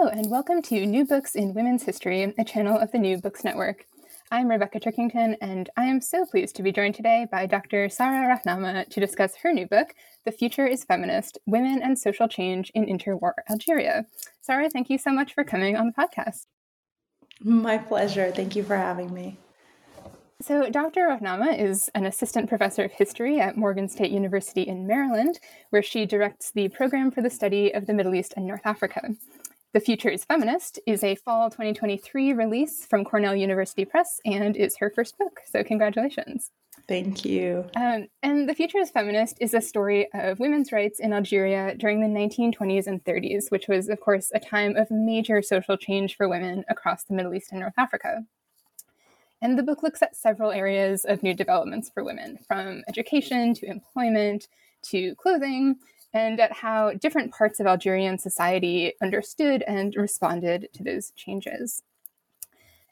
Hello, and welcome to New Books in Women's History, a channel of the New Books Network. I'm Rebecca Turkington, and I am so pleased to be joined today by Dr. Sara Rahnama to discuss her new book, The Future is Feminist Women and Social Change in Interwar Algeria. Sara, thank you so much for coming on the podcast. My pleasure. Thank you for having me. So, Dr. Rahnama is an assistant professor of history at Morgan State University in Maryland, where she directs the program for the study of the Middle East and North Africa. The Future is Feminist is a fall 2023 release from Cornell University Press and is her first book. So, congratulations. Thank you. Um, and The Future is Feminist is a story of women's rights in Algeria during the 1920s and 30s, which was, of course, a time of major social change for women across the Middle East and North Africa. And the book looks at several areas of new developments for women, from education to employment to clothing, and at how different parts of Algerian society understood and responded to those changes.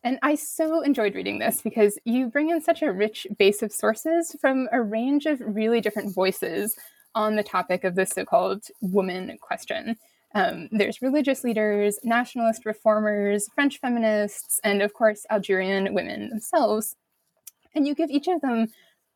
And I so enjoyed reading this because you bring in such a rich base of sources from a range of really different voices on the topic of the so called woman question. Um, there's religious leaders, nationalist reformers, French feminists, and of course, Algerian women themselves. And you give each of them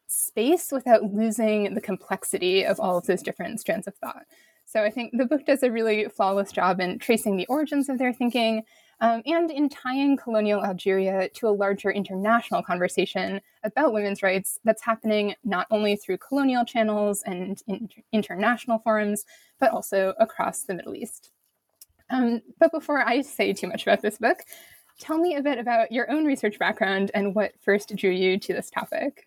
space without losing the complexity of all of those different strands of thought. So I think the book does a really flawless job in tracing the origins of their thinking um, and in tying colonial Algeria to a larger international conversation about women's rights that's happening not only through colonial channels and in international forums, but also across the Middle East. Um, but before I say too much about this book, tell me a bit about your own research background and what first drew you to this topic.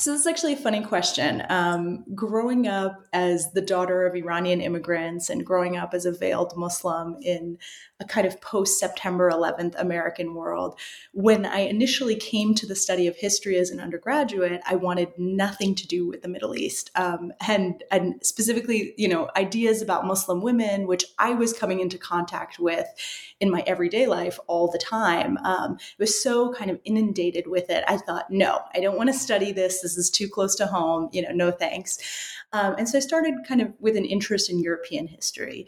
So this is actually a funny question. Um, growing up as the daughter of Iranian immigrants and growing up as a veiled Muslim in a kind of post September 11th American world, when I initially came to the study of history as an undergraduate, I wanted nothing to do with the Middle East, um, and and specifically, you know, ideas about Muslim women, which I was coming into contact with in my everyday life all the time. Um, was so kind of inundated with it. I thought, no, I don't want to study this this is too close to home, you know, no thanks. Um, and so I started kind of with an interest in European history.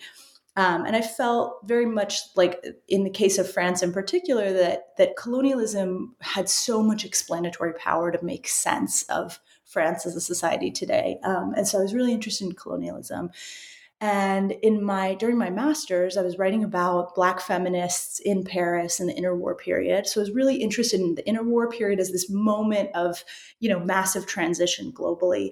Um, and I felt very much like in the case of France in particular that that colonialism had so much explanatory power to make sense of France as a society today. Um, and so I was really interested in colonialism. And in my during my masters, I was writing about Black feminists in Paris in the interwar period. So I was really interested in the interwar period as this moment of, you know, massive transition globally.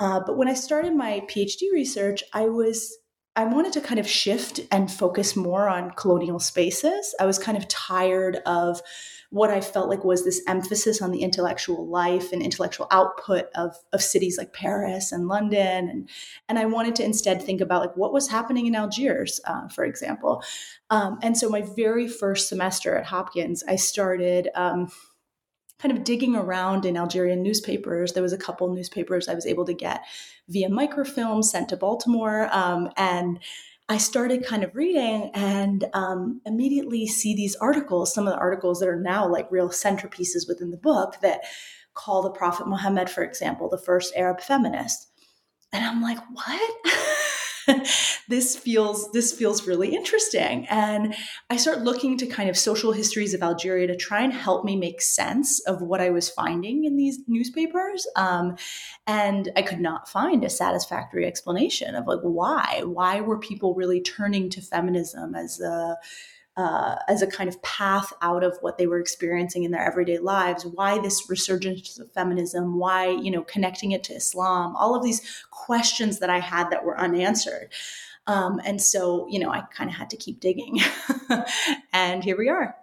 Uh, but when I started my PhD research, I was I wanted to kind of shift and focus more on colonial spaces. I was kind of tired of what I felt like was this emphasis on the intellectual life and intellectual output of, of cities like Paris and London. And, and I wanted to instead think about like what was happening in Algiers, uh, for example. Um, and so my very first semester at Hopkins, I started um, kind of digging around in Algerian newspapers. There was a couple newspapers I was able to get via microfilm sent to Baltimore. Um, and I started kind of reading and um, immediately see these articles, some of the articles that are now like real centerpieces within the book that call the Prophet Muhammad, for example, the first Arab feminist. And I'm like, what? this feels this feels really interesting. And i start looking to kind of social histories of algeria to try and help me make sense of what i was finding in these newspapers. Um, and i could not find a satisfactory explanation of like why? Why were people really turning to feminism as a uh, as a kind of path out of what they were experiencing in their everyday lives why this resurgence of feminism why you know connecting it to islam all of these questions that i had that were unanswered. Um, and so you know i kind of had to keep digging. And here we are.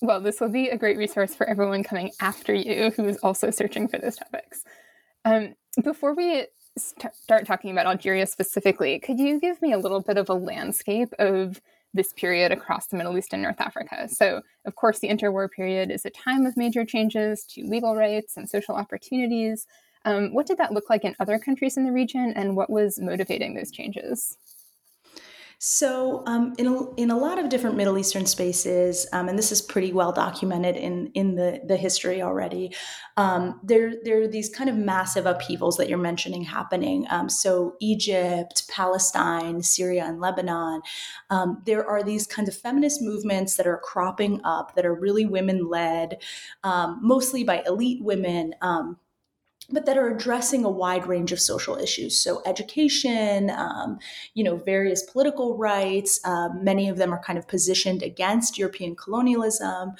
Well this will be a great resource for everyone coming after you who is also searching for those topics. Um, before we start talking about algeria specifically could you give me a little bit of a landscape of this period across the Middle East and North Africa. So, of course, the interwar period is a time of major changes to legal rights and social opportunities. Um, what did that look like in other countries in the region, and what was motivating those changes? So, um, in, a, in a lot of different Middle Eastern spaces, um, and this is pretty well documented in, in the, the history already, um, there, there are these kind of massive upheavals that you're mentioning happening. Um, so, Egypt, Palestine, Syria, and Lebanon, um, there are these kinds of feminist movements that are cropping up that are really women led, um, mostly by elite women but that are addressing a wide range of social issues. So, education, um, you know, various political rights. Um, many of them are kind of positioned against European colonialism.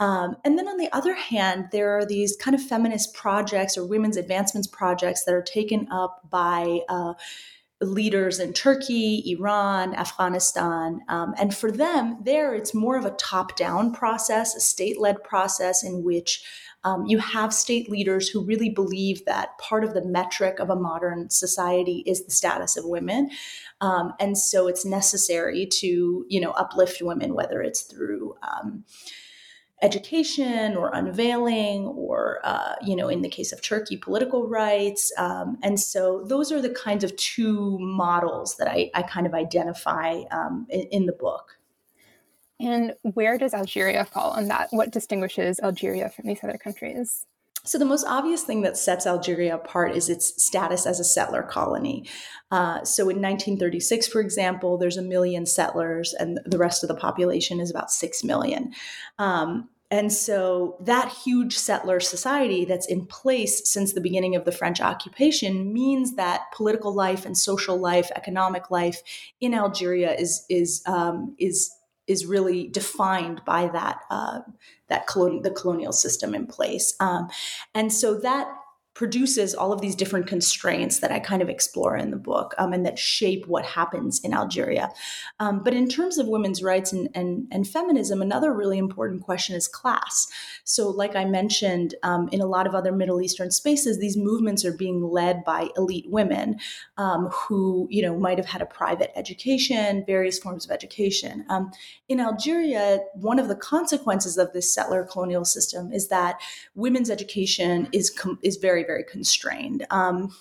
Um, and then on the other hand, there are these kind of feminist projects or women's advancements projects that are taken up by uh, leaders in Turkey, Iran, Afghanistan. Um, and for them, there it's more of a top down process, a state led process in which um, you have state leaders who really believe that part of the metric of a modern society is the status of women. Um, and so it's necessary to, you know, uplift women, whether it's through um, education or unveiling or uh, you know in the case of turkey political rights um, and so those are the kinds of two models that i, I kind of identify um, in, in, the book and where does Algeria fall on that? What distinguishes Algeria from these other countries? So, the most obvious thing that sets Algeria apart is its status as a settler colony. Uh, so, in 1936, for example, there's a million settlers, and the rest of the population is about 6 million. Um, and so, that huge settler society that's in place since the beginning of the French occupation means that political life and social life, economic life in Algeria is, is, um, is is really defined by that uh, that colon- the colonial system in place, um, and so that produces all of these different constraints that I kind of explore in the book um, and that shape what happens in Algeria. Um, but in terms of women's rights and, and, and, feminism, another really important question is class. So, like I mentioned, um, in a lot of other Middle Eastern spaces, these movements are being led by elite women um, who, you know, might have had a private education, various forms of education. Um, in Algeria, one of the consequences of this settler colonial system is that women's education is com- is very very, constrained. Um,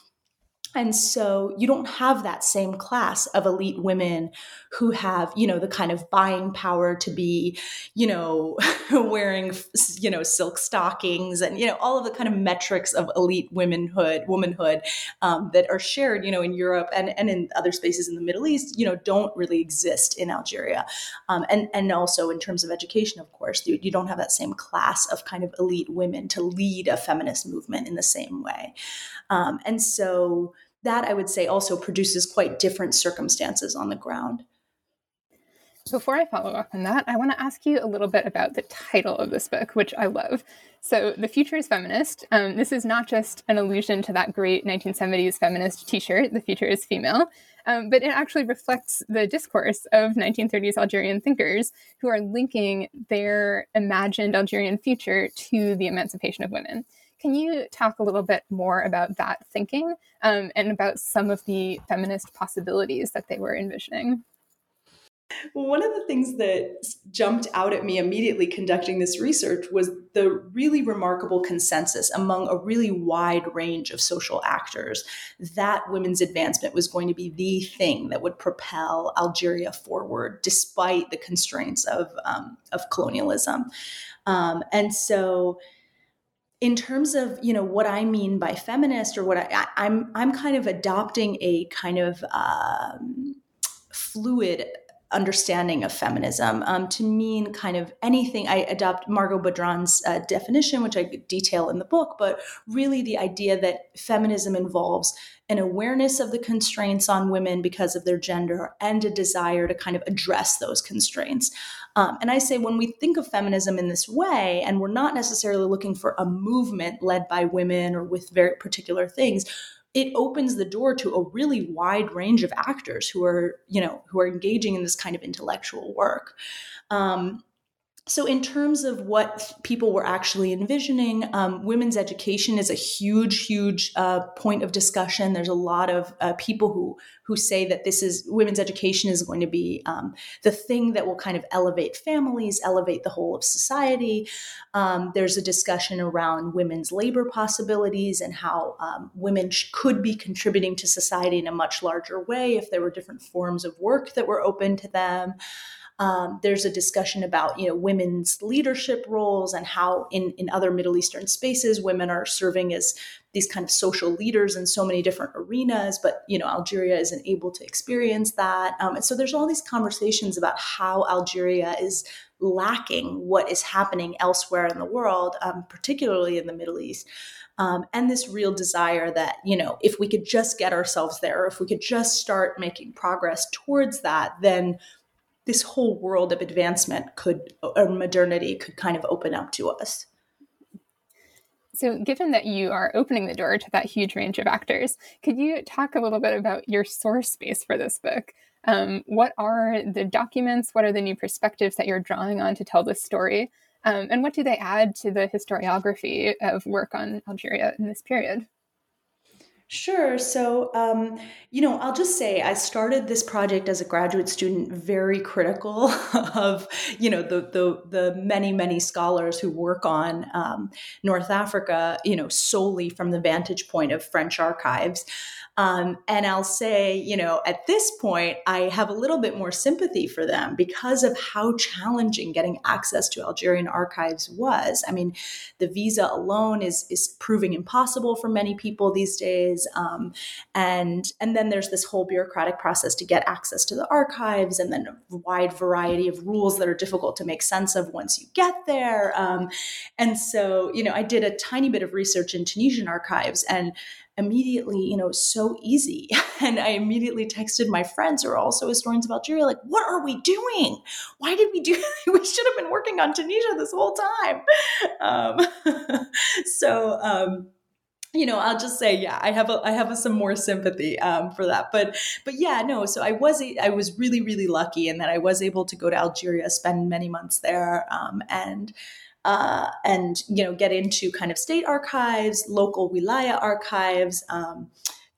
and so you don't have that same class of elite women who have, you know, the kind of buying power to be, you know, wearing, you know, silk stockings and, you know, all of the kind of metrics of elite womanhood, womanhood um, that are shared, you know, in Europe and, and in other spaces in the Middle East, you know, don't really exist in Algeria. Um, and, and also in terms of education, of course, you, you don't have that same class of kind of elite women to lead a feminist movement in the same way. Um, and so, that I would say also produces quite different circumstances on the ground. Before I follow up on that, I want to ask you a little bit about the title of this book, which I love. So, The Future is Feminist. Um, this is not just an allusion to that great 1970s feminist t shirt, The Future is Female, um, but it actually reflects the discourse of 1930s Algerian thinkers who are linking their imagined Algerian future to the emancipation of women. Can you talk a little bit more about that thinking um, and about some of the feminist possibilities that they were envisioning? Well, one of the things that jumped out at me immediately conducting this research was the really remarkable consensus among a really wide range of social actors that women's advancement was going to be the thing that would propel Algeria forward despite the constraints of, um, of colonialism. Um, and so, in terms of you know what I mean by feminist or what I, am I'm, I'm kind of adopting a kind of um, fluid understanding of feminism um, to mean kind of anything. I adopt Margot Badran's uh, definition, which I detail in the book, but really the idea that feminism involves an awareness of the constraints on women because of their gender and a desire to kind of address those constraints. Um, and I say when we think of feminism in this way, and we're not necessarily looking for a movement led by women or with very particular things, it opens the door to a really wide range of actors who are you know who are engaging in this kind of intellectual work. Um, so in terms of what people were actually envisioning um, women's education is a huge huge uh, point of discussion. There's a lot of uh, people who who say that this is women's education is going to be um, the thing that will kind of elevate families elevate the whole of society. Um, there's a discussion around women's labor possibilities and how um, women sh- could be contributing to society in a much larger way if there were different forms of work that were open to them um, there's a discussion about you know women's leadership roles and how in in other Middle Eastern spaces women are serving as these kind of social leaders in so many different arenas, but you know Algeria isn't able to experience that. Um, and so there's all these conversations about how Algeria is lacking what is happening elsewhere in the world, um, particularly in the Middle East. Um, and this real desire that you know if we could just get ourselves there if we could just start making progress towards that then this whole world of advancement could or modernity could kind of open up to us. So given that you are opening the door to that huge range of actors could you talk a little bit about your source space for this book? Um, what are the documents? What are the new perspectives that you're drawing on to tell this story? Um, and what do they add to the historiography of work on algeria in this period Sure. So, um, you know, I'll just say I started this project as a graduate student very critical of, you know, the the the many many scholars who work on um, North Africa, you know, solely from the vantage point of French archives. Um, and I'll say, you know, at this point, I have a little bit more sympathy for them because of how challenging getting access to Algerian archives was. I mean, the visa alone is is proving impossible for many people these days, um, and and then there's this whole bureaucratic process to get access to the archives, and then a wide variety of rules that are difficult to make sense of once you get there. Um, and so, you know, I did a tiny bit of research in Tunisian archives and immediately, you know, so easy. And I immediately texted my friends who are also historians of Algeria, like, what are we doing? Why did we do we should have been working on Tunisia this whole time. Um, so um, you know i'll just say yeah i have a, i have a, some more sympathy um, for that but but yeah no so i was i was really really lucky in that i was able to go to algeria spend many months there um, and uh, and you know get into kind of state archives, local wilaya archives. Um,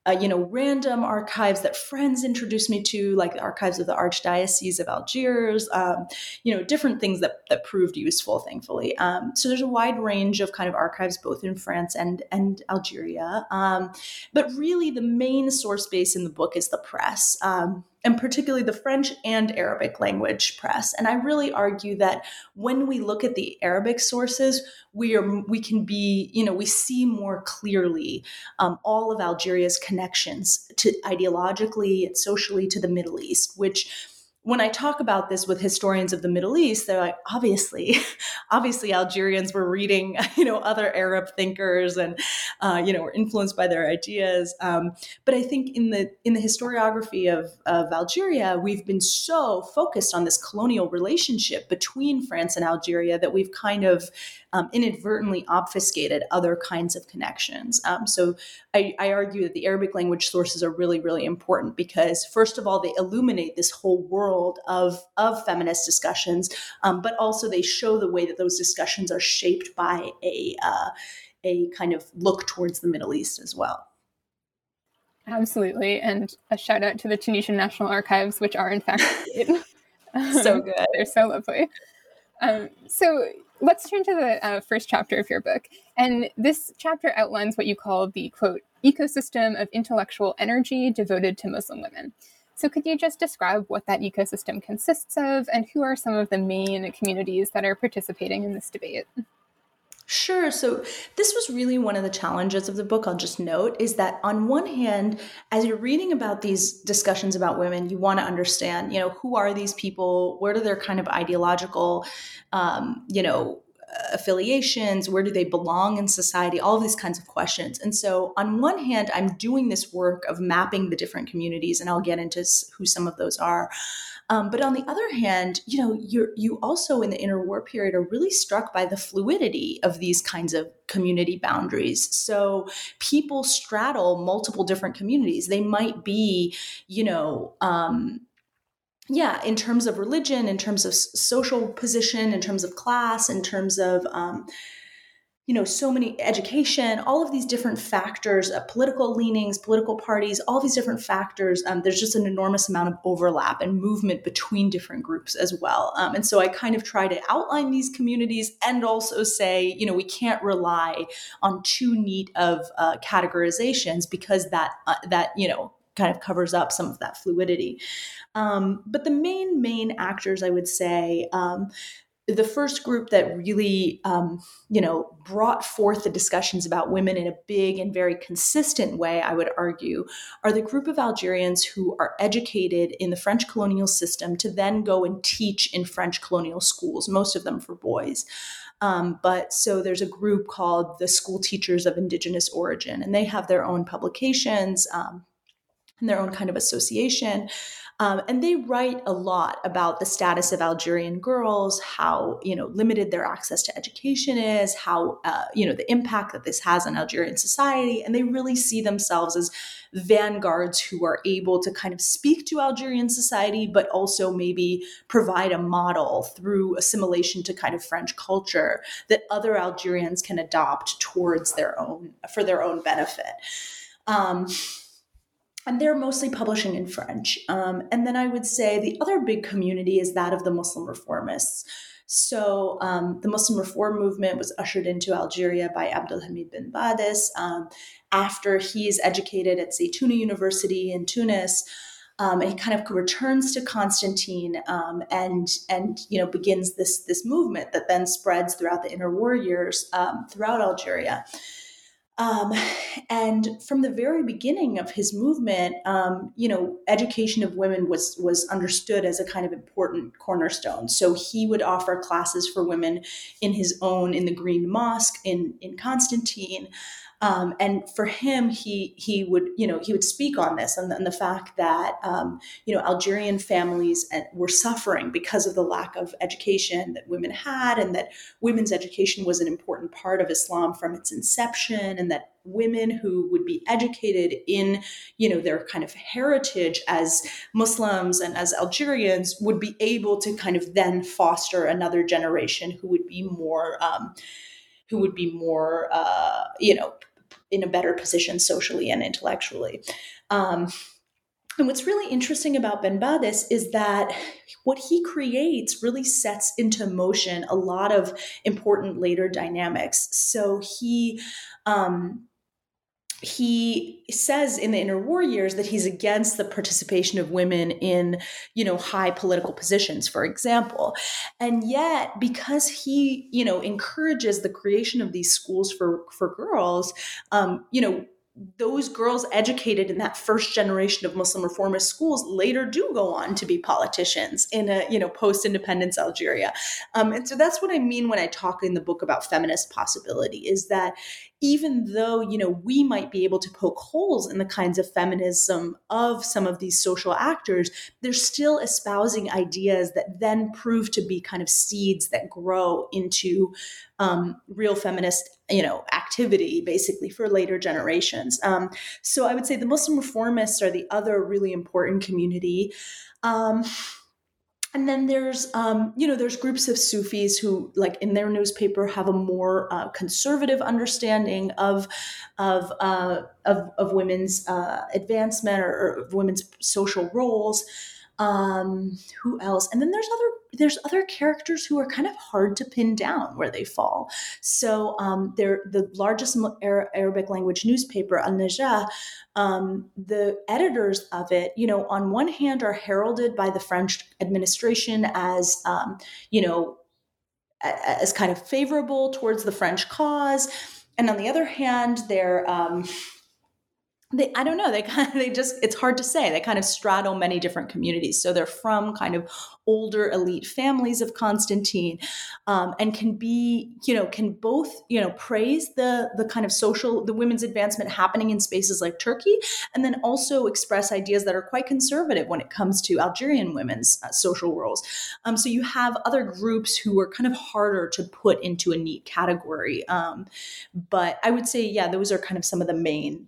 uh, you know, random archives that friends introduced me to, like the archives of the Archdiocese of Algiers, um, you know, different things that, that proved useful, thankfully. Um, so there's a wide range of kind of archives, both in France and, and Algeria. Um, but really, the main source base in the book is the press. And particularly the French and Arabic language press. And I really argue that when we look at the Arabic sources, we are we can be you know we see more clearly um, all of Algeria's connections to ideologically and socially to the Middle East, which when I talk about this with historians of the Middle East, they're like, obviously, obviously Algerians were reading, you know, other Arab thinkers and, uh, you know, were influenced by their ideas. Um, but I think in the in the historiography of, of Algeria, we've been so focused on this colonial relationship between France and Algeria that we've kind of um, inadvertently obfuscated other kinds of connections. Um, so I, I, argue that the Arabic language sources are really, really important because, first of all, they illuminate this whole world of, of feminist discussions, um, but also they show the way that those discussions are shaped by a, uh, a kind of look towards the Middle East as well. Absolutely. And a shout out to the Tunisian National Archives, which are in fact so good. They're so lovely. Um, so let's turn to the uh, first chapter of your book. And this chapter outlines what you call the quote, ecosystem of intellectual energy devoted to Muslim women. So, could you just describe what that ecosystem consists of and who are some of the main communities that are participating in this debate? Sure. So this was really one of the challenges of the book, I'll just note, is that on one hand, as you're reading about these discussions about women, you want to understand, you know, who are these people? Where do their kind of ideological, um, you know, affiliations where do they belong in society all of these kinds of questions and so on one hand i'm doing this work of mapping the different communities and i'll get into who some of those are um, but on the other hand, you know, you you also in the interwar period are really struck by the fluidity of these kinds of community boundaries. So people straddle multiple different communities. They might be, you know, um, yeah, in terms of religion, in terms of social position, in terms of class, in terms of um, you know so many education all of these different factors uh, political leanings political parties all these different factors um, there's just an enormous amount of overlap and movement between different groups as well. Um, and so i kind of try to outline these communities and also say you know we can't rely on too neat of uh, categorizations because that uh, that you know kind of covers up some of that fluidity um, but the main main actors i would say um, the first group that really um, you know brought forth the discussions about women in a big and very consistent way i would argue are the group of algerians who are educated in the french colonial system to then go and teach in french colonial schools most of them for boys. Um, but so there's a group called the school teachers of indigenous origin and they have their own publications um, and their own kind of association um, and they write a lot about the status of Algerian girls, how you know limited their access to education is, how uh, you know the impact that this has on Algerian society, and they really see themselves as vanguards who are able to kind of speak to Algerian society, but also maybe provide a model through assimilation to kind of French culture that other Algerians can adopt towards their own for their own benefit. Um, and they're mostly publishing in French. Um, and then I would say the other big community is that of the Muslim reformists. So um, the Muslim reform movement was ushered into Algeria by Abdelhamid Ben Badis um, after he is educated at Zaytuna University in Tunis. Um, and he kind of returns to Constantine um, and and you know begins this this movement that then spreads throughout the interwar years um, throughout Algeria. Um, and from the very beginning of his movement, um, you know, education of women was was understood as a kind of important cornerstone. So he would offer classes for women in his own in the Green Mosque in in Constantine. Um, and for him, he he would you know he would speak on this and, and the fact that um, you know Algerian families uh, were suffering because of the lack of education that women had, and that women's education was an important part of Islam from its inception, and that women who would be educated in you know their kind of heritage as muslims and as algerians would be able to kind of then foster another generation who would be more um, who would be more, uh, you know, in a better position socially and intellectually. Um, and what's really interesting about Ben Badis is that what he creates really sets into motion a lot of important later dynamics. So he um, he says in the interwar years that he's against the participation of women in you know high political positions for example. And yet because he you know encourages the creation of these schools for for girls um, you know those girls educated in that first generation of Muslim reformist schools later do go on to be politicians in a you know post independence Algeria, um, and so that's what I mean when I talk in the book about feminist possibility is that even though you know we might be able to poke holes in the kinds of feminism of some of these social actors they're still espousing ideas that then prove to be kind of seeds that grow into um, real feminist you know activity basically for later generations. Um, so i would say the muslim reformists are the other really important community. Um, and then there's um, you know there's groups of sufis who like in their newspaper have a more uh, conservative understanding of of uh, of, of, women's uh, advancement or, or, women's social roles Um, who else? And then there's other there's other characters who are kind of hard to pin down where they fall. So um, they're the largest Arabic language newspaper, Al Najah. Um, the editors of it, you know, on one hand, are heralded by the French administration as, um, you know, as kind of favorable towards the French cause, and on the other hand, they're um, they i don't know they kind of they just it's hard to say. They kind of straddle many different communities. So they're from kind of older elite families of constantine um, and can be you know can both you know praise the the kind of social the women's advancement happening in spaces like turkey and then also express ideas that are quite conservative when it comes to algerian women's uh, social roles. Um, so you have other groups who are kind of harder to put into a neat category um, but i would say yeah those are kind of some of the main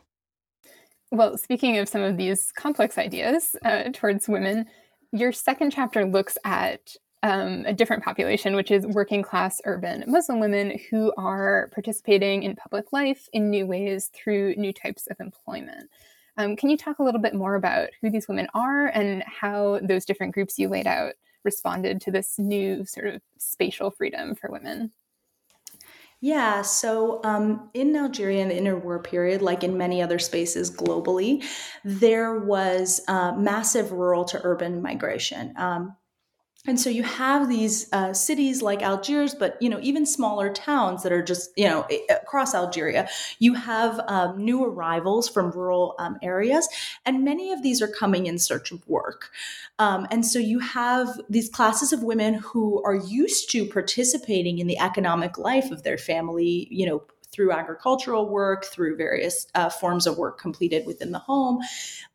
Well, speaking of some of these complex ideas uh, towards women, your second chapter looks at um, a different population, which is working class urban Muslim women who are participating in public life in new ways through new types of employment. Um, can you talk a little bit more about who these women are and how those different groups you laid out responded to this new sort of spatial freedom for women? Yeah, so um, in Algeria in the interwar period, like in many other spaces globally, there was uh, massive rural to urban migration. Um, and so you have these uh, cities like algiers but you know even smaller towns that are just you know across algeria. You have um, new arrivals from rural um, areas and many of these are coming in search of work. Um, and so you have these classes of women who are used to participating in the economic life of their family you know through agricultural work, through various uh, forms of work completed within the home,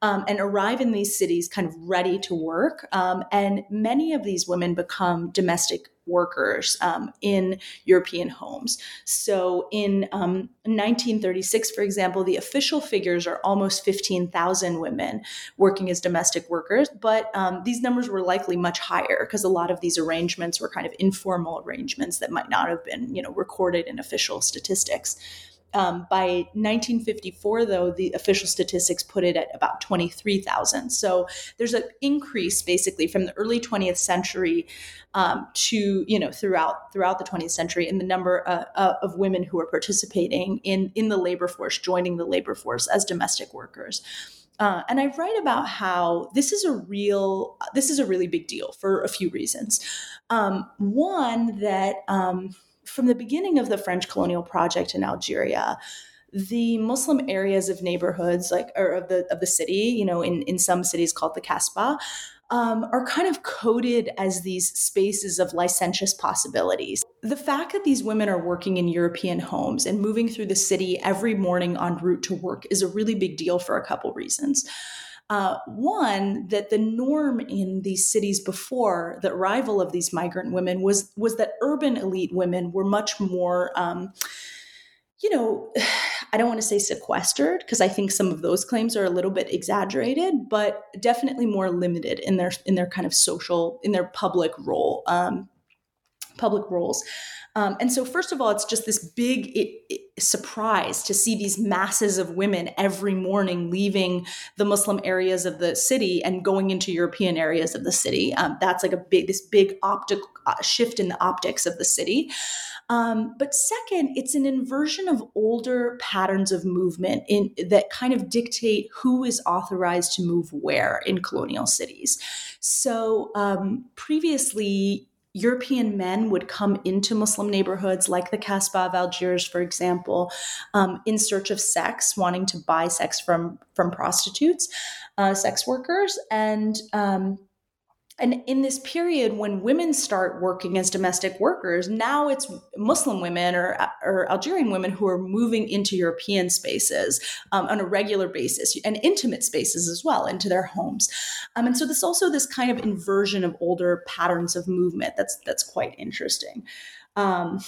um, and arrive in these cities kind of ready to work. Um, and many of these women become domestic workers um, in European homes. So in um, 1936, for example, the official figures are almost 15,000 women working as domestic workers, but um, these numbers were likely much higher because a lot of these arrangements were kind of informal arrangements that might not have been, you know, recorded in official statistics. Um, by 1954, though, the official statistics put it at about 23,000. So there's an increase basically from the early 20th century um, to you know throughout throughout the 20th century in the number uh, uh, of women who are participating in in the labor force, joining the labor force as domestic workers. Uh, and I write about how this is a real this is a really big deal for a few reasons. Um, one that um, from the beginning of the French colonial project in Algeria, the Muslim areas of neighborhoods, like or of the of the city, you know, in in some cities called the Kasbah, um, are kind of coded as these spaces of licentious possibilities. The fact that these women are working in European homes and moving through the city every morning en route to work is a really big deal for a couple reasons. Uh, one that the norm in these cities before the arrival of these migrant women was was that urban elite women were much more um, you know, I don't want to say sequestered because I think some of those claims are a little bit exaggerated, but definitely more limited in their in their kind of social in their public role. Um, public roles. Um, and so, first of all, it's just this big it, it, surprise to see these masses of women every morning leaving the Muslim areas of the city and going into European areas of the city. Um, that's like a big, this big optic uh, shift in the optics of the city. Um, but second, it's an inversion of older patterns of movement in that kind of dictate who is authorized to move where in colonial cities. So um, previously, European men would come into Muslim neighborhoods like the Casbah of Algiers, for example, um, in search of sex, wanting to buy sex from from prostitutes, uh, sex workers, and um, and in this period when women start working as domestic workers now it's muslim women or, or algerian women who are moving into european spaces um, on a regular basis and intimate spaces as well into their homes. Um, and so this also this kind of inversion of older patterns of movement that's that's quite interesting. Um,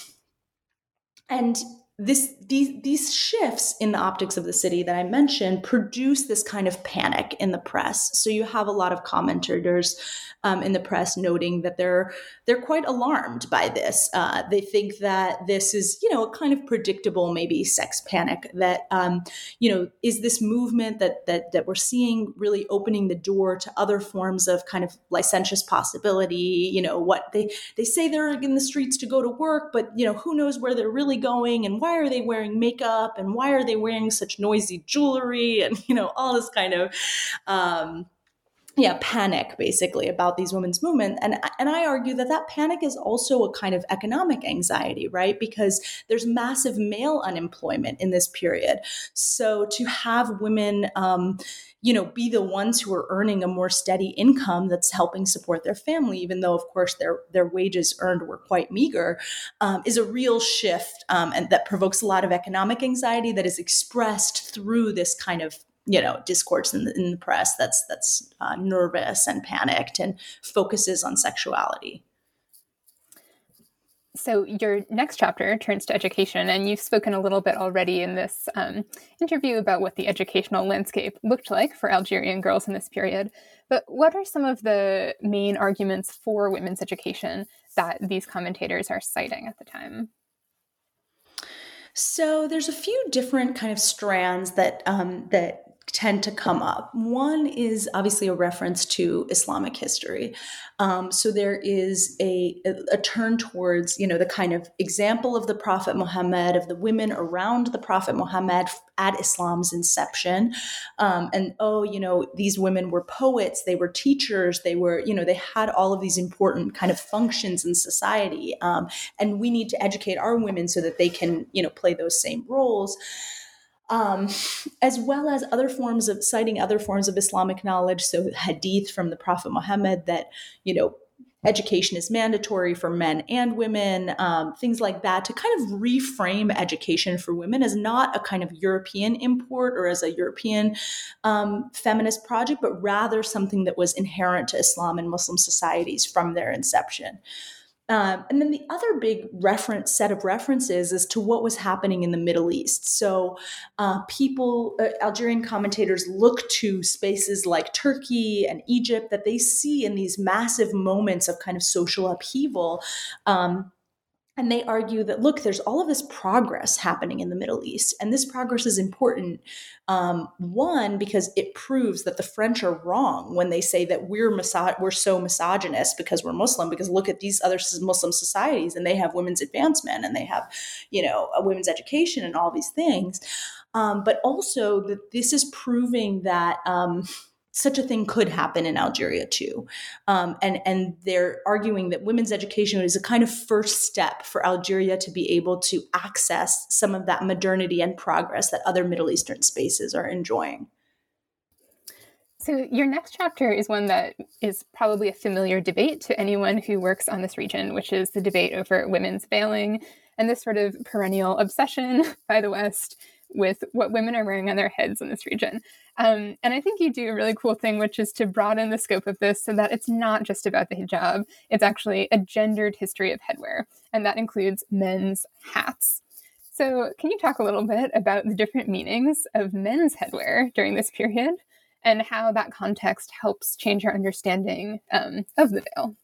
and this these these shifts in the optics of the city that I mentioned produce this kind of panic in the press. So you have a lot of commentators um, in the press noting that they're they're quite alarmed by this. Uh, they think that this is you know a kind of predictable maybe sex panic that um, you know is this movement that that that we're seeing really opening the door to other forms of kind of licentious possibility. You know what they they say they're in the streets to go to work, but you know who knows where they're really going and why are they wearing makeup? And why are they wearing such noisy jewelry? And you know all this kind of um, yeah panic basically about these women's movement and and I argue that that panic is also a kind of economic anxiety right? Because there's massive male unemployment in this period. So to have women um, you know be the ones who are earning a more steady income that's helping support their family even though of course their their wages earned were quite meager um, is a real shift um, and that provokes a lot of economic anxiety that is expressed through this kind of you know discourse in the, in the press that's that's uh, nervous and panicked and focuses on sexuality. So your next chapter turns to education and you've spoken a little bit already in this um, interview about what the educational landscape looked like for algerian girls in this period. But what are some of the main arguments for women's education that these commentators are citing at the time? So there's a few different kind of strands that um, that tend to come up. One is obviously a reference to Islamic history. Um, so there is a, a, turn towards, you know, the kind of example of the Prophet Muhammad, of the women around the Prophet Muhammad at Islam's inception. Um, and oh, you know, these women were poets, they were teachers, they were, you know, they had all of these important kind of functions in society. Um, and we need to educate our women so that they can, you know, play those same roles um, as well as other forms of citing other forms of Islamic knowledge. So hadith from the Prophet Muhammad that, you know, education is mandatory for men and women, um, things like that, to kind of reframe education for women as not a kind of European import or as a European um, feminist project, but rather something that was inherent to Islam and Muslim societies from their inception. Um, and then the other big reference set of references is to what was happening in the Middle East. So uh, people, uh, Algerian commentators look to spaces like Turkey and Egypt that they see in these massive moments of kind of social upheaval. Um, and they argue that, look, there's all of this progress happening in the Middle East. And this progress is important. Um, one, because it proves that the French are wrong when they say that we're, miso- we're so misogynist because we're Muslim, because look at these other Muslim societies and they have women's advancement and they have, you know, a women's education and all these things. Um, but also that this is proving that. Um, such a thing could happen in Algeria too. Um, and, and they're arguing that women's education is a kind of first step for Algeria to be able to access some of that modernity and progress that other Middle Eastern spaces are enjoying. So, your next chapter is one that is probably a familiar debate to anyone who works on this region, which is the debate over women's veiling and this sort of perennial obsession by the West with what women are wearing on their heads in this region. Um, and I think you do a really cool thing, which is to broaden the scope of this so that it's not just about the hijab, it's actually a gendered history of headwear, and that includes men's hats. So, can you talk a little bit about the different meanings of men's headwear during this period and how that context helps change our understanding um, of the veil?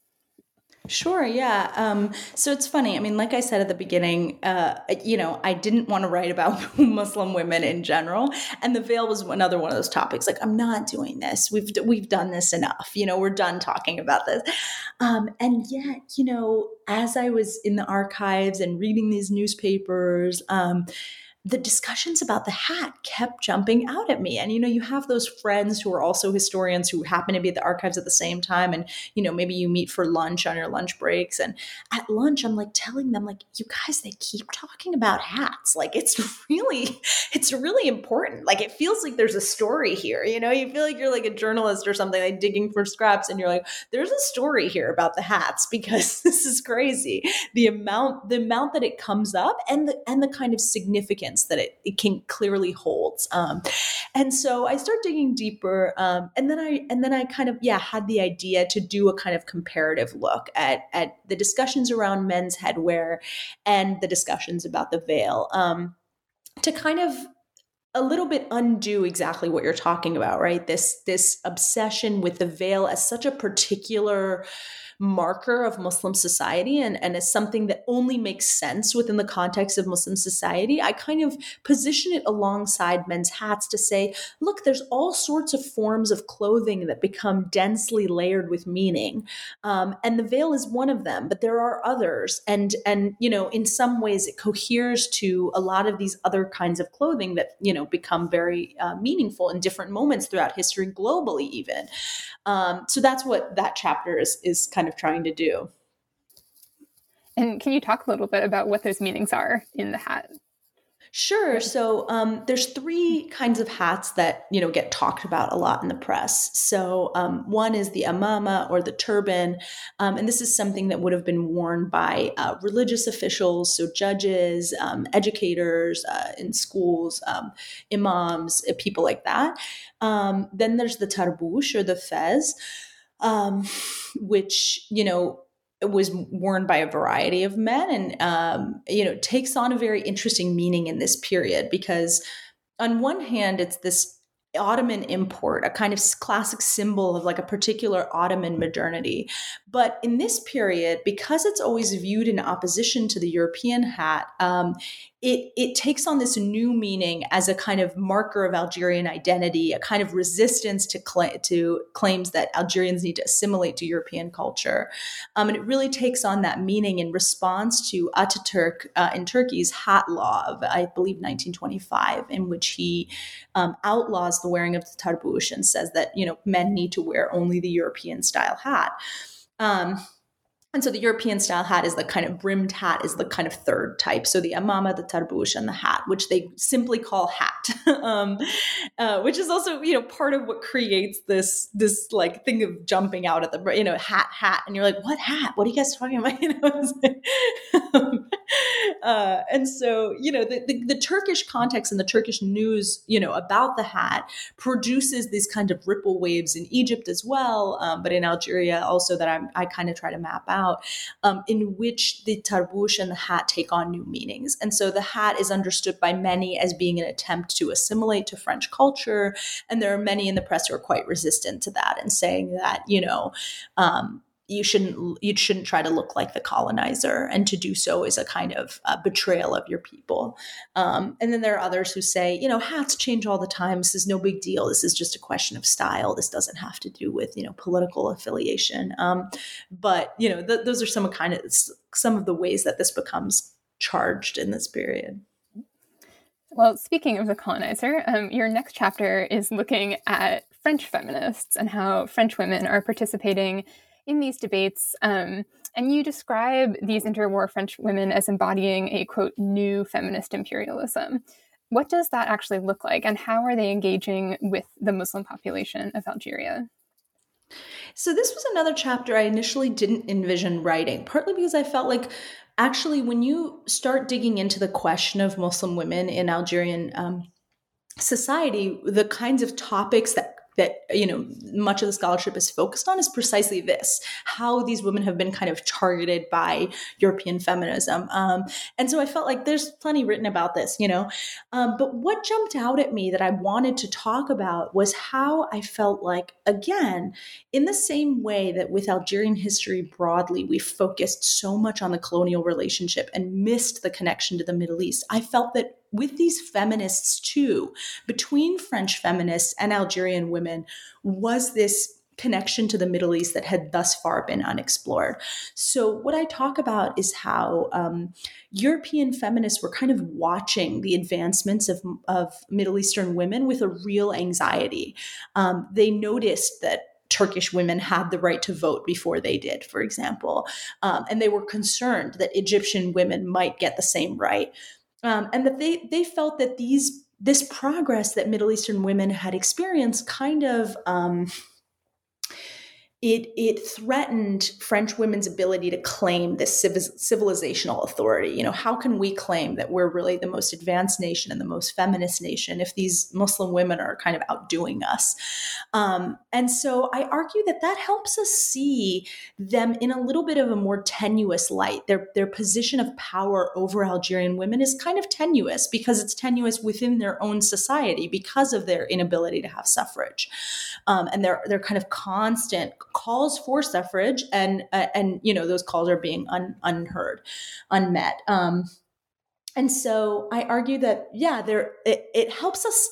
Sure, yeah. Um, so it's funny. I mean, like I said at the beginning, uh, you know, I didn't want to write about Muslim women in general, and the veil was another one of those topics. Like, I'm not doing this. We've we've done this enough. You know, we're done talking about this. Um, and yet, you know, as I was in the archives and reading these newspapers, um, the discussions about the hat kept jumping out at me. And, you know, you have those friends who are also historians who happen to be at the archives at the same time. And, you know, maybe you meet for lunch on your lunch breaks. And at lunch, I'm like telling them, like, you guys, they keep talking about hats. Like, it's really, it's really important. Like, it feels like there's a story here. You know, you feel like you're like a journalist or something, like digging for scraps. And you're like, there's a story here about the hats because this is crazy. The amount, the amount that it comes up and the, and the kind of significance that it, it can clearly holds. Um, and so I start digging deeper, um, and then I and then I kind of yeah had the idea to do a kind of comparative look at at the discussions around men's headwear and the discussions about the veil um, to kind of a little bit undo exactly what you're talking about right this this obsession with the veil as such a particular marker of Muslim society and, and as something that only makes sense within the context of Muslim society, I kind of position it alongside men's hats to say, look, there's all sorts of forms of clothing that become densely layered with meaning. Um, and the veil is one of them, but there are others. And, and, you know, in some ways it coheres to a lot of these other kinds of clothing that, you know, become very uh, meaningful in different moments throughout history, globally even. Um, so that's what that chapter is, is kind of trying to do. And can you talk a little bit about what those meanings are in the hat? Sure. So um, there's three kinds of hats that you know get talked about a lot in the press. So um, one is the amama or the turban, um, and this is something that would have been worn by uh, religious officials, so judges, um, educators uh, in schools, um, imams, uh, people like that. Um, then there's the tarbush or the fez. Which you know was worn by a variety of men and um, you know takes on a very interesting meaning in this period because on one hand it's this Ottoman import, a kind of classic symbol of like a particular Ottoman modernity. But in this period, because it's always viewed in opposition to the European hat, um, it, it takes on this new meaning as a kind of marker of Algerian identity, a kind of resistance to, cl- to claims that Algerians need to assimilate to European culture. Um, and it really takes on that meaning in response to Ataturk uh, in Turkey's hat law of, I believe, 1925, in which he um, outlaws the wearing of the tarbush and says that, you know, men need to wear only the European style hat. Um, and so the European style hat is the kind of brimmed hat is the kind of third type. So the amama, the tarbush, and the hat, which they simply call hat, um, uh, which is also you know part of what creates this this like thing of jumping out at the you know hat hat, and you're like, what hat? What are you guys talking about? You know, um, uh, and so you know the, the, the Turkish context and the Turkish news you know about the hat produces these kind of ripple waves in Egypt as well, um, but in Algeria also that I'm, I kind of try to map out um, in which the tarbush and the hat take on new meanings. And so the hat is understood by many as being an attempt to assimilate to French culture. And there are many in the press who are quite resistant to that and saying that, you know, um, you shouldn't you shouldn't try to look like the colonizer and to do so is a kind of uh, betrayal of your people. Um, and then there are others who say you know hats change all the time. This is no big deal. This is just a question of style. This doesn't have to do with you know political affiliation. Um, but you know th- those are some kind of some of the ways that this becomes charged in this period. Well speaking of the colonizer um, your next chapter is looking at french feminists and how french women are participating in these debates. Um, and you describe these interwar French women as embodying a quote, new feminist imperialism. What does that actually look like, and how are they engaging with the Muslim population of Algeria? So, this was another chapter I initially didn't envision writing, partly because I felt like actually, when you start digging into the question of Muslim women in Algerian um, society, the kinds of topics that that you know much of the scholarship is focused on is precisely this how these women have been kind of targeted by european feminism. Um, and so i felt like there's plenty written about this you know. Um, but what jumped out at me that i wanted to talk about was how i felt like again in the same way that with algerian history broadly we focused so much on the colonial relationship and missed the connection to the middle east i felt that with these feminists too, between French feminists and Algerian women, was this connection to the Middle East that had thus far been unexplored. So, what I talk about is how um, European feminists were kind of watching the advancements of, of Middle Eastern women with a real anxiety. Um, they noticed that Turkish women had the right to vote before they did, for example. Um, and they were concerned that Egyptian women might get the same right um, and that they they felt that these this progress that Middle Eastern women had experienced kind of um, it it threatened French women's ability to claim this civilizational authority. You know, how can we claim that we're really the most advanced nation and the most feminist nation if these Muslim women are kind of outdoing us? Um, and so I argue that that helps us see them in a little bit of a more tenuous light. Their their position of power over Algerian women is kind of tenuous because it's tenuous within their own society because of their inability to have suffrage, um, and their their kind of constant calls for suffrage and uh, and you know those calls are being un, unheard unmet. Um, and so I argue that yeah, there it, it helps us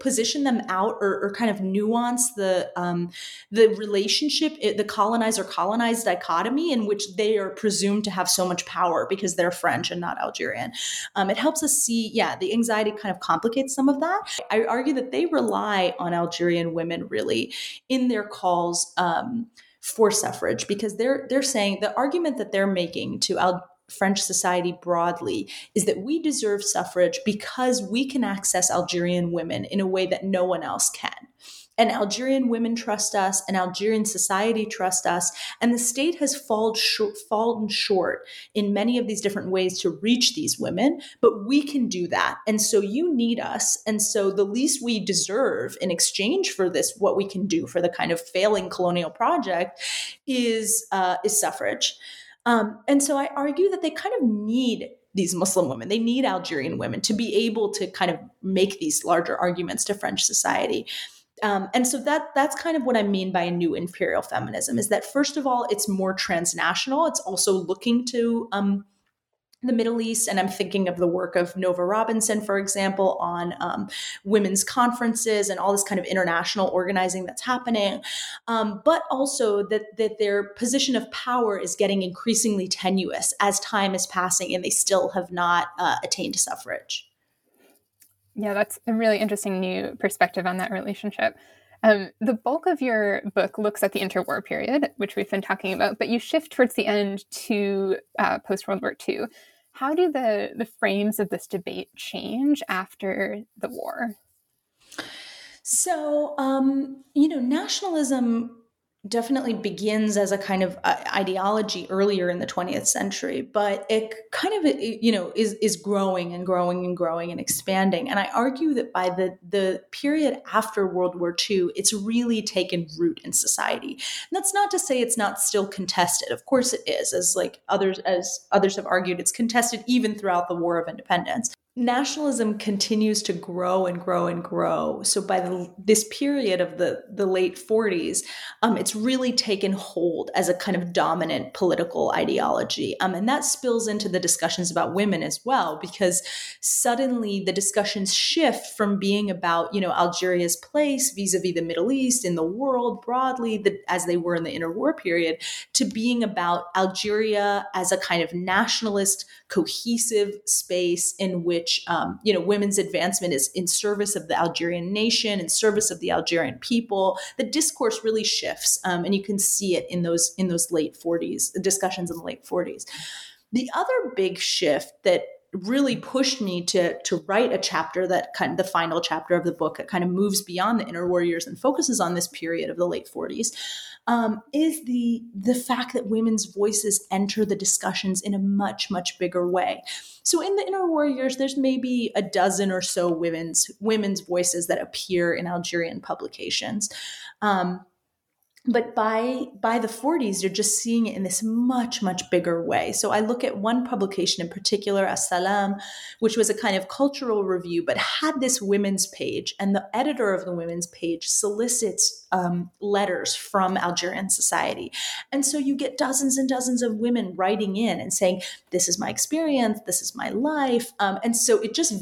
position them out or, or, kind of nuance the um, the relationship, the colonizer colonized dichotomy in which they are presumed to have so much power because they're French and not Algerian. Um, it helps us see yeah, the anxiety kind of complicates some of that. I argue that they rely on Algerian women really in their calls. Um, for suffrage because they're they're saying the argument that they're making to Al- French society broadly is that we deserve suffrage because we can access Algerian women in a way that no one else can. And Algerian women trust us, and Algerian society trust us, and the state has fallen short, fallen short in many of these different ways to reach these women, but we can do that. And so you need us. And so the least we deserve in exchange for this, what we can do for the kind of failing colonial project, is uh, is suffrage. Um, and so I argue that they kind of need these Muslim women. They need Algerian women to be able to kind of make these larger arguments to French society. Um, and so that that's kind of what I mean by a new imperial feminism is that first of all, it's more transnational. It's also looking to um, the Middle East. And I'm thinking of the work of Nova Robinson, for example, on um, women's conferences and all this kind of international organizing that's happening. Um, but also that, that their position of power is getting increasingly tenuous as time is passing and they still have not uh, attained suffrage. Yeah, that's a really interesting new perspective on that relationship. Um, the bulk of your book looks at the interwar period, which we've been talking about, but you shift towards the end to uh, post World War II. How do the, the frames of this debate change after the war? So, um, you know, nationalism definitely begins as a kind of uh, ideology earlier in the 20th century but it kind of you know is is growing and growing and growing and expanding. And i argue that by the the period after world war ii it's really taken root in society. And that's not to say it's not still contested. Of course it is as like others as others have argued it's contested even throughout the war of independence nationalism continues to grow and grow and grow. So by the, this period of the, the late 40s, um, it's really taken hold as a kind of dominant political ideology. Um, and that spills into the discussions about women as well, because suddenly the discussions shift from being about, you know, Algeria's place vis-a-vis the Middle East in the world broadly, the, as they were in the interwar period, to being about Algeria as a kind of nationalist, cohesive space in which um, you know women's advancement is in service of the Algerian nation, in service of the Algerian people. The discourse really shifts, um, and you can see it in those in those late 40s, the discussions in the late 40s. The other big shift that really pushed me to to write a chapter that kind of the final chapter of the book that kind of moves beyond the interwar years and focuses on this period of the late 40s um, is the the fact that women's voices enter the discussions in a much much bigger way. So in the interwar years, there's maybe a dozen or so women's women's voices that appear in Algerian publications. Um, but by by the 40s you're just seeing it in this much much bigger way. So i look at one publication in particular as-salam which was a kind of cultural review but had this women's page and the editor of the women's page solicits um, letters from algerian society. And so you get dozens and dozens of women writing in and saying this is my experience. This is my life. Um, and so it just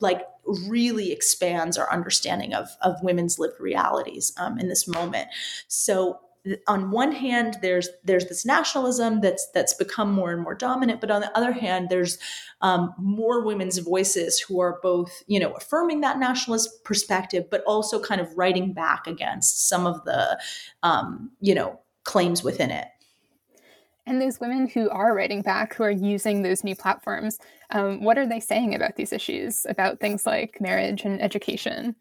like really expands our understanding of, of women's lived realities um, in this moment. So on one hand there's there's this nationalism that's that's become more and more dominant but on the other hand there's um, more women's voices who are both you know affirming that nationalist perspective but also kind of writing back against some of the um, you know claims within it and those women who are writing back, who are using those new platforms, um, what are they saying about these issues, about things like marriage and education?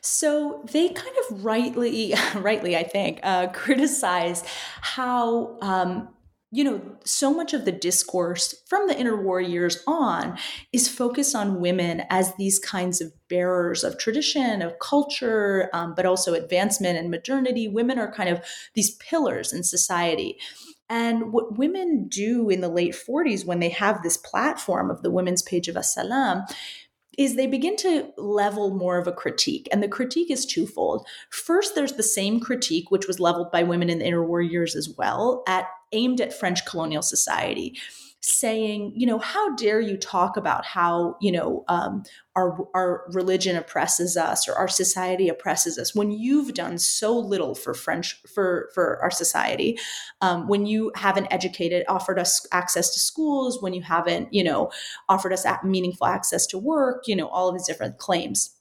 So they kind of rightly, rightly, I think, uh, criticize how um, you know, so much of the discourse from the interwar years on is focused on women as these kinds of bearers of tradition, of culture, um, but also advancement and modernity. Women are kind of these pillars in society. And what women do in the late 40s when they have this platform of the women's page of As-Salam is they begin to level more of a critique. And the critique is twofold. First, there's the same critique, which was leveled by women in the interwar years as well, at aimed at French colonial society saying, you know, how dare you talk about how, you know, um, our, our religion oppresses us or our society oppresses us when you've done so little for French, for, for our society, um, when you haven't educated, offered us access to schools, when you haven't, you know, offered us meaningful access to work, you know, all of these different claims.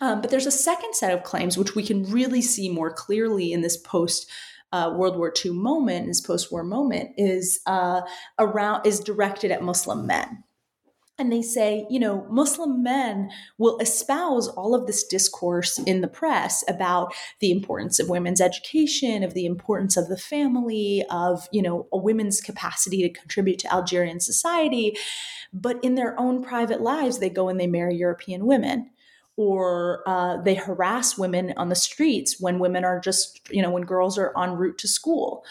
Um, but there's a second set of claims which we can really see more clearly in this post uh, World War II moment, this post-war moment, is uh, around is directed at Muslim men. And they say, you know, Muslim men will espouse all of this discourse in the press about the importance of women's education, of the importance of the family, of, you know, a women's capacity to contribute to Algerian society. But in their own private lives, they go and they marry European women or uh, they harass women on the streets when women are just, you know, when girls are en route to school,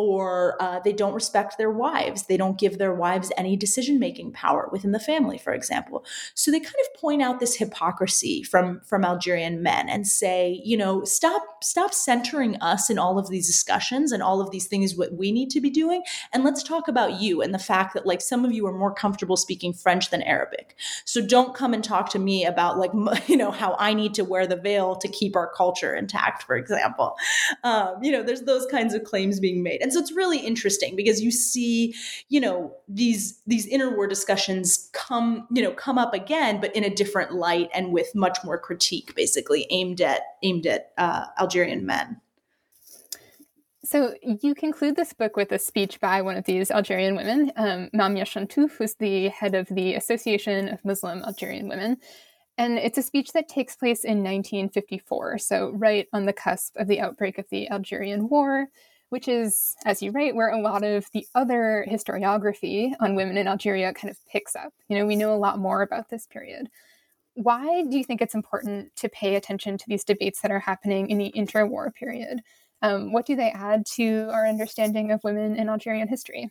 or uh, they don't respect their wives. They don't give their wives any decision making power within the family, for example. So they kind of point out this hypocrisy from from Algerian men and say, you know, stop stop centering us in all of these discussions and all of these things what we need to be doing, and let's talk about you and the fact that like some of you are more comfortable speaking French than Arabic. So don't come and talk to me about like you know how i need to wear the veil to keep our culture intact for example um, you know there's those kinds of claims being made and so it's really interesting because you see you know these these interwar discussions come you know come up again but in a different light and with much more critique basically aimed at aimed at uh, algerian men so you conclude this book with a speech by one of these Algerian women, um, Mamia Chentouf, who's the head of the Association of Muslim Algerian Women. And it's a speech that takes place in 1954, so right on the cusp of the outbreak of the Algerian War, which is, as you write, where a lot of the other historiography on women in Algeria kind of picks up. You know, we know a lot more about this period. Why do you think it's important to pay attention to these debates that are happening in the interwar period? Um, what do they add to our understanding of women in Algerian history?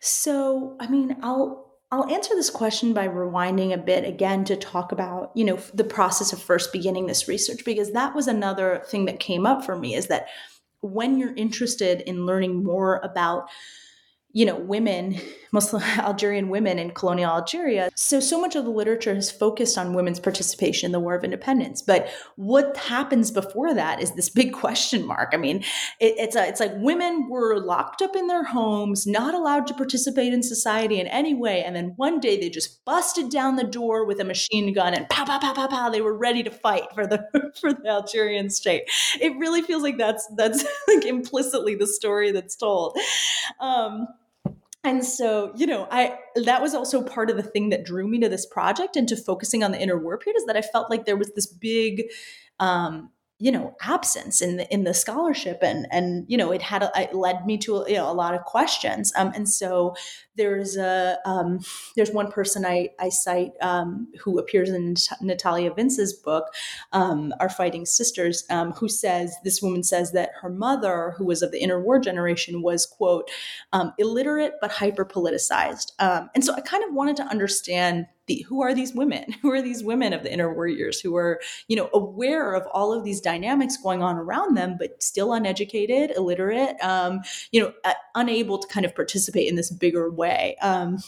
So, I mean, I'll I'll answer this question by rewinding a bit again to talk about, you know, the process of first beginning this research because that was another thing that came up for me is that when you're interested in learning more about you know, women, Muslim Algerian women in colonial Algeria. So, so much of the literature has focused on women's participation in the War of Independence. But what happens before that is this big question mark. I mean, it, it's a, it's like women were locked up in their homes, not allowed to participate in society in any way, and then one day they just busted down the door with a machine gun and pow, pow, pow, pow, pow. They were ready to fight for the for the Algerian state. It really feels like that's that's like implicitly the story that's told. Um, and so you know i that was also part of the thing that drew me to this project and to focusing on the interwar period is that i felt like there was this big um, you know absence in the in the scholarship and and you know it had a, it led me to you know a lot of questions. Um, and so there's a um, there's one person I, I cite um, who appears in Natalya Vince's book, um, Our Fighting Sisters, um, who says this woman says that her mother, who was of the interwar generation, was quote um, illiterate but hyper politicized, and so I kind of wanted to understand the, who are these women? Who are these women of the interwar years who are you know aware of all of these dynamics going on around them, but still uneducated, illiterate, um, you know, uh, unable to kind of participate in this bigger way. Um,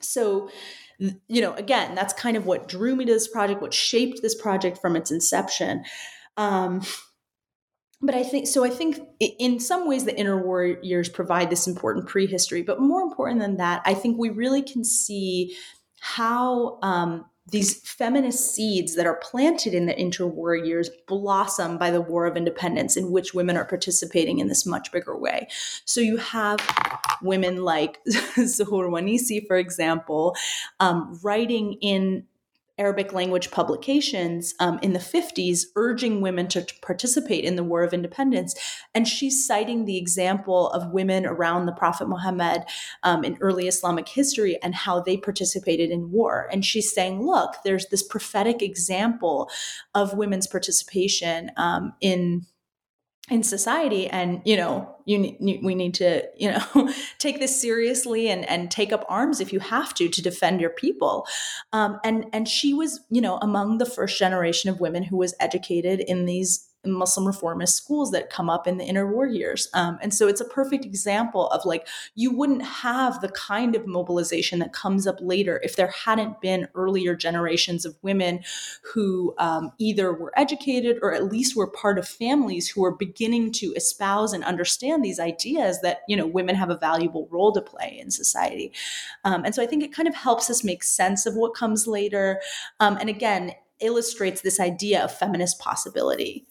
so, you know, again, that's kind of what drew me to this project, what shaped this project from its inception. Um, but I think so. I think in some ways the interwar years provide this important prehistory, but more important than that, I think we really can see how um, these feminist seeds that are planted in the interwar years blossom by the War of Independence, in which women are participating in this much bigger way. So you have women like Zuhur Wanisi, for example, um, writing in Arabic language publications um, in the 50s urging women to, to, participate in the War of Independence. And she's citing the example of women around the Prophet Muhammad um, in early Islamic history and how they participated in war. And she's saying, look, there's this prophetic example of women's participation um, in in society and you know you, you, we need to you know take this seriously and and take up arms if you have to to defend your people. Um, and and she was you know among the first generation of women who was educated in these Muslim reformist schools that come up in the interwar years. Um, and so it's a perfect example of like, you wouldn't have the kind of mobilization that comes up later if there hadn't been earlier generations of women who um, either were educated or at least were part of families who were beginning to espouse and understand these ideas that, you know, women have a valuable role to play in society. Um, and so I think it kind of helps us make sense of what comes later. Um, and again, illustrates this idea of feminist possibility.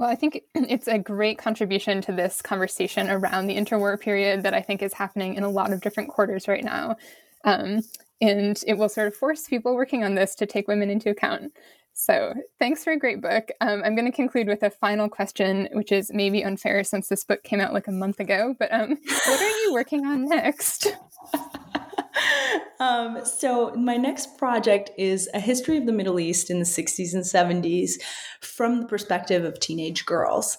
Well, I think it's a great contribution to this conversation around the interwar period that I think is happening in a lot of different quarters right now. Um, and it will sort of force people working on this to take women into account. So, thanks for a great book. Um, I'm going to conclude with a final question, which is maybe unfair since this book came out like a month ago. But um, what are you working on next? um, so, my next project is a history of the Middle East in the 60s and 70s from the perspective of teenage girls.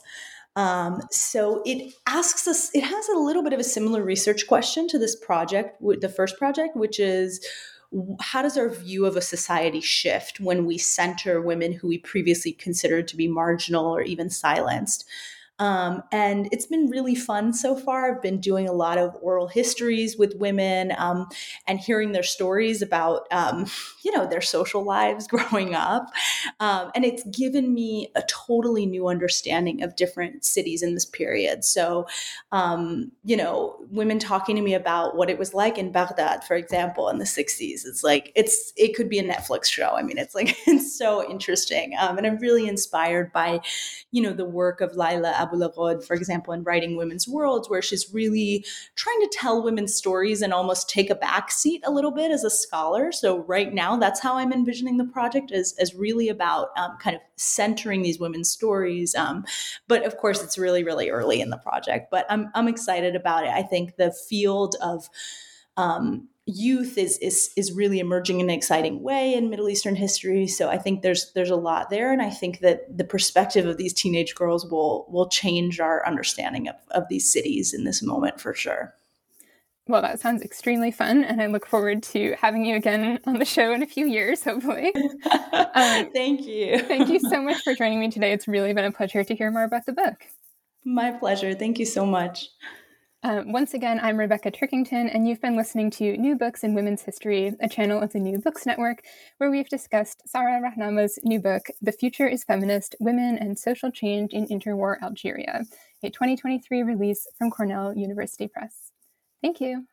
Um, so it asks us, it has a little bit of a similar research question to this project, the first project, which is how does our view of a society shift when we center women who we previously considered to be marginal or even silenced? Um, and it's been really fun so far. I've been doing a lot of oral histories with women um, and hearing their stories about, um, you know, their social lives growing up. Um, and it's given me a totally new understanding of different cities in this period. So, um, you know, women talking to me about what it was like in Baghdad, for example, in the 60s. It's like, it's, it could be a Netflix show. I mean, it's like, it's so interesting. Um, and I'm really inspired by, you know, the work of Lila For example, in Writing Women's Worlds, where she's really trying to tell women's stories and almost take a back seat a little bit as a scholar. So right now, that's how I'm envisioning the project as, as really about um, kind of centering these women's stories. Um, but of course, it's really, really early in the project, but I'm, I'm excited about it. I think the field of um, youth is is is really emerging in an exciting way in Middle Eastern history. So I think there's there's a lot there, and I think that the perspective of these teenage girls will will change our understanding of of these cities in this moment for sure. Well, that sounds extremely fun, and I look forward to having you again on the show in a few years, hopefully. Um, thank you. thank you so much for joining me today. It's really been a pleasure to hear more about the book. My pleasure. Thank you so much. Um, once again, I'm Rebecca Turkington, and you've been listening to New Books in Women's History, a channel of the New Books Network, where we've discussed Sara Rahnama's new book, The Future is Feminist Women and Social Change in Interwar Algeria, a 2023 release from Cornell University Press. Thank you.